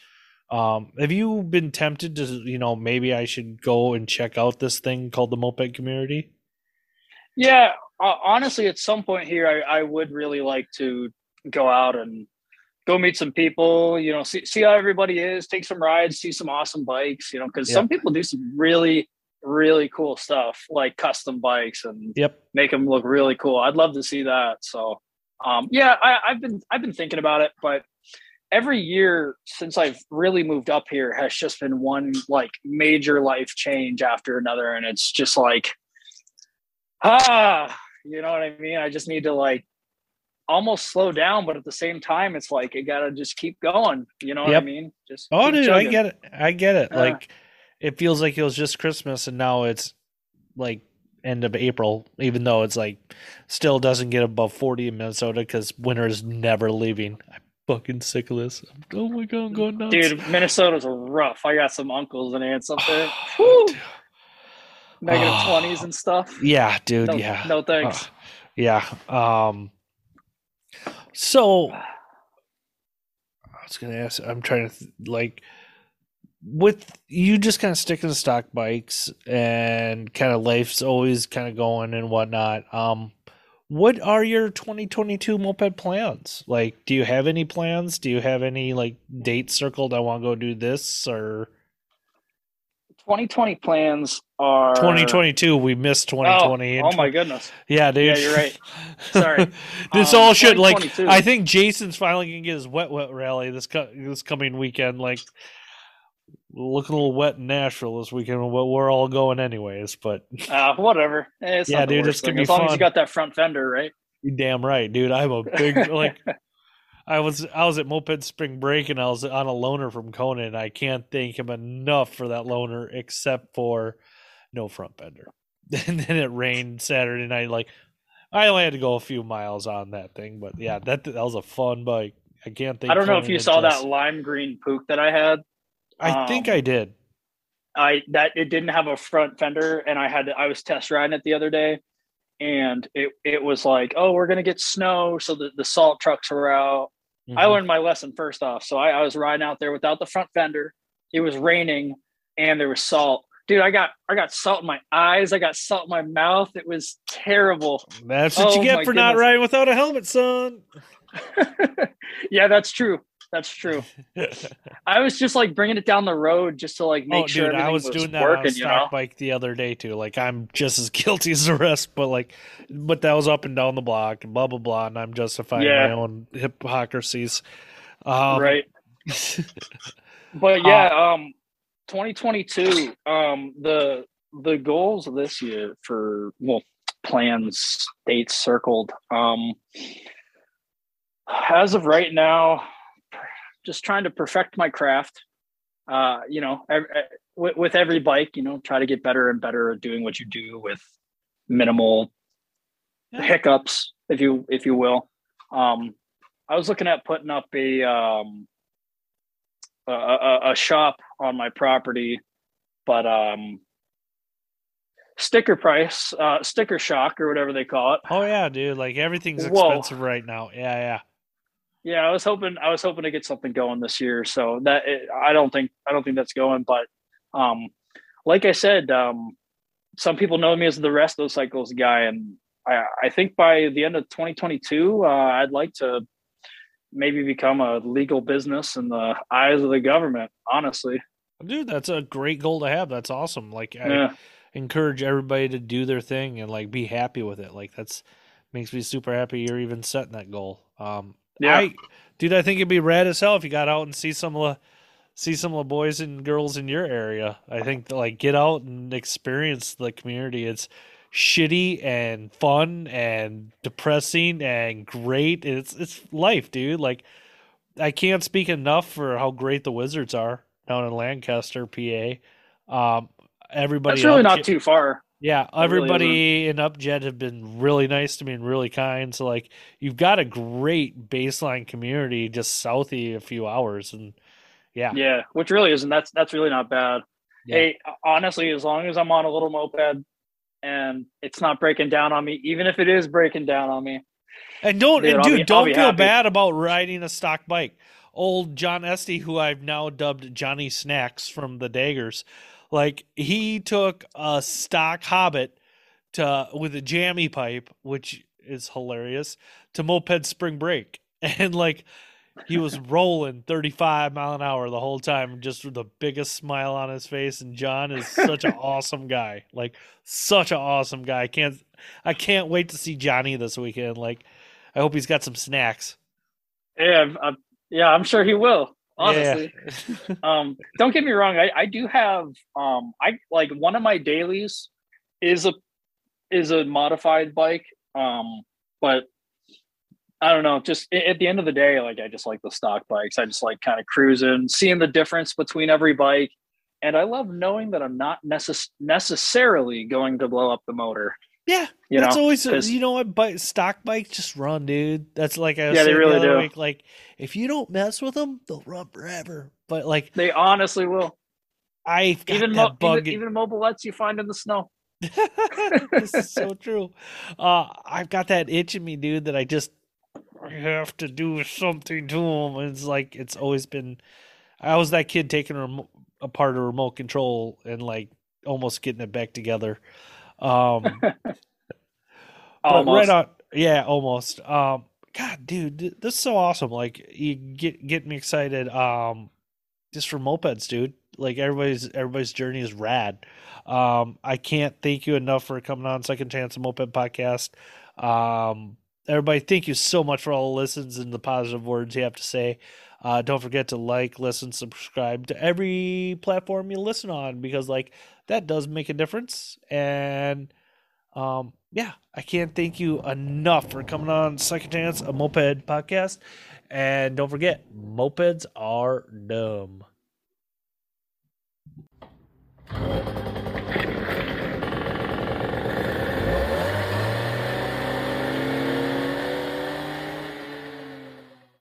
Speaker 2: Um, have you been tempted to, you know, maybe I should go and check out this thing called the Moped Community?
Speaker 3: Yeah, honestly, at some point here, I, I would really like to go out and go meet some people. You know, see see how everybody is, take some rides, see some awesome bikes. You know, because some people do some really really cool stuff like custom bikes and
Speaker 2: Yep.
Speaker 3: make them look really cool. I'd love to see that. So, um, yeah, I, I've been I've been thinking about it, but every year since I've really moved up here has just been one like major life change after another, and it's just like, ah, you know what I mean? I just need to like almost slow down, but at the same time, it's like you gotta just keep going. You know what I mean? Just
Speaker 2: Oh, dude, I get it. I get it.
Speaker 3: Yeah.
Speaker 2: Like, it feels like it was just Christmas, and now it's like end of April, even though it's like still doesn't get above forty in Minnesota because winter is never leaving. I'm fucking sick of this. Oh my god, I'm going nuts,
Speaker 3: Dude, Minnesota's rough. I got some uncles and aunts up there. Whew. Negative
Speaker 2: Oh.
Speaker 3: twenties and stuff.
Speaker 2: Yeah, dude.
Speaker 3: No,
Speaker 2: yeah.
Speaker 3: no thanks.
Speaker 2: Uh, yeah. Um. So I was gonna ask. I'm trying to th- like with you just kind of sticking to stock bikes and kind of life's always kind of going and whatnot. Um, what are your 2022 moped plans? Like, do you have any plans? Do you have any like dates circled? I want to go do this or
Speaker 3: 2020 plans are
Speaker 2: 2022. We missed 2020.
Speaker 3: Oh, oh my goodness.
Speaker 2: Yeah, dude.
Speaker 3: Yeah, you're right. Sorry.
Speaker 2: this
Speaker 3: Um,
Speaker 2: all should like. I think Jason's finally gonna get his wet wet rally this co- this coming weekend. Like, looking a little wet in Nashville this weekend. But we're all going anyways. But
Speaker 3: Uh, whatever. Eh, It's
Speaker 2: Yeah, dude, it's gonna be
Speaker 3: As long as you got that front fender, right?
Speaker 2: you damn right, dude. I'm a big like. I was I was at Moped Spring Break and I was on a loaner from Conan. I can't thank him enough for that loaner, except for no front bender. And then it rained Saturday night. Like I only had to go a few miles on that thing, but yeah, that that was a fun bike. I can't think.
Speaker 3: I don't know if you saw
Speaker 2: just-
Speaker 3: that lime green Puch that I had.
Speaker 2: I think
Speaker 3: um,
Speaker 2: I did.
Speaker 3: I that it didn't have a front fender, and I had to, I was test riding it the other day, and it it was like, oh, we're gonna get snow, so the the salt trucks were out. I
Speaker 2: Mhm.
Speaker 3: learned my lesson first off, so I, I was riding out there without the front fender. It was raining, and there was salt. Dude, I got I got salt in my eyes. I got salt in my mouth. It was terrible.
Speaker 2: That's what you
Speaker 3: oh
Speaker 2: get
Speaker 3: my
Speaker 2: for not riding without a helmet, son.
Speaker 3: yeah, that's true. That's true. I was just like bringing it down the road just to like make
Speaker 2: oh,
Speaker 3: sure
Speaker 2: dude, I was,
Speaker 3: was,
Speaker 2: doing that on a
Speaker 3: working. You know,
Speaker 2: stock bike the other day too. Like I'm just as guilty as the rest, but like, but that was up and down the block and blah blah blah, and I'm justifying
Speaker 3: Yeah.
Speaker 2: my own hypocrisies. Um,
Speaker 3: right? But yeah, um, 2022. Um, the the goals of this year for well plans dates circled. Um, as of right now, just trying to perfect my craft. Uh, you know, with, with every bike, you know, try to get better and better at doing what you do with minimal
Speaker 2: Yeah.
Speaker 3: hiccups, if you if you will. Um, I was looking at putting up a um, a, a, a shop on my property, but um, sticker price, uh, sticker shock or whatever they call it.
Speaker 2: Oh yeah, dude. Like everything's
Speaker 3: Whoa.
Speaker 2: expensive right now. Yeah, yeah.
Speaker 3: Yeah, I was hoping I was hoping to get something going this year. So that it, I don't think I don't think that's going. But um, like I said, um, some people know me as the resto cycles guy, and I, I think by the end of 2022, uh, I'd like to maybe become a legal business in the eyes of the government. Honestly,
Speaker 2: Dude, that's a great goal to have. That's awesome. Like I
Speaker 3: yeah,
Speaker 2: encourage everybody to do their thing and like be happy with it. Like that's makes me super happy you're even setting that goal. Um
Speaker 3: Yeah.
Speaker 2: I dude, I think it'd be rad as hell if you got out and see some of the see some of the boys and girls in your area. I think like get out and experience the community. It's shitty and fun and depressing and great. It's it's life, dude. Like I can't speak enough for how great the Wizards are down in Lancaster, PA. Um, everybody,
Speaker 3: that's really not too far.
Speaker 2: Yeah,
Speaker 3: really
Speaker 2: everybody in Upjet have been really nice to me and really kind. So like, you've got a great baseline community just south of a few hours, and yeah,
Speaker 3: Yeah, which really isn't. That's that's really not bad.
Speaker 2: Yeah.
Speaker 3: Hey, honestly, as long as I'm on a little moped and it's not breaking down on me, even if it is breaking down on me,
Speaker 2: And don't
Speaker 3: Dude,
Speaker 2: and dude,
Speaker 3: be-
Speaker 2: don't feel
Speaker 3: happy.
Speaker 2: bad about riding a stock bike. Old John Esty, who I've now dubbed Johnny Snacks from the Daggers, like he took a stock Hobbit to with a jammy pipe, which is hilarious, to moped spring break, and like he was rolling 35 mile an hour the whole time, just with the biggest smile on his face. And John is such an awesome guy, like such an awesome guy. I can't I can't wait to see Johnny this weekend. Like. I hope he's got some snacks.
Speaker 3: yeah, I'm, I'm- yeah, I'm sure he will. Honestly,
Speaker 2: Yeah.
Speaker 3: um, don't get me wrong. I, I do have um, I like one of my dailies is a is a modified bike. Um, but I don't know. Just at the end of the day, like I just like the stock bikes. I just like kind of cruising, seeing the difference between every bike, and I love knowing that I'm not necess- necessarily going to blow up the motor.
Speaker 2: Yeah,
Speaker 3: You
Speaker 2: that's
Speaker 3: know,
Speaker 2: always you know what. Bike, stock bikes just run, dude. That's like I was
Speaker 3: Yeah, they
Speaker 2: saying
Speaker 3: really
Speaker 2: the other
Speaker 3: do.
Speaker 2: week. Like if you don't mess with them, they'll run forever. But like
Speaker 3: they honestly will.
Speaker 2: I've
Speaker 3: Even mo-
Speaker 2: bug.
Speaker 3: even, even Mobylettes you find in the snow.
Speaker 2: this is so true. Uh, I've got that itch in me, dude, that I just I have to do something to them. It's like it's always been. I was that kid taking a remo- apart a remote control and like almost getting it back together. Um,
Speaker 3: Almost.
Speaker 2: right on, yeah, almost. Um, God, dude, this is so awesome. Like you get get me excited. Um, just for mopeds, dude. Like everybody's everybody's journey is rad. Um, I can't thank you enough for coming on Second Chance Moped Podcast. Um, everybody, thank you so much for all the listens and the positive words you have to say. Uh, don't forget to like, listen, subscribe to every platform you listen on because like that does make a difference. And um, yeah, I can't thank you enough for coming on Second Chance, a moped podcast. And don't forget, mopeds are dumb.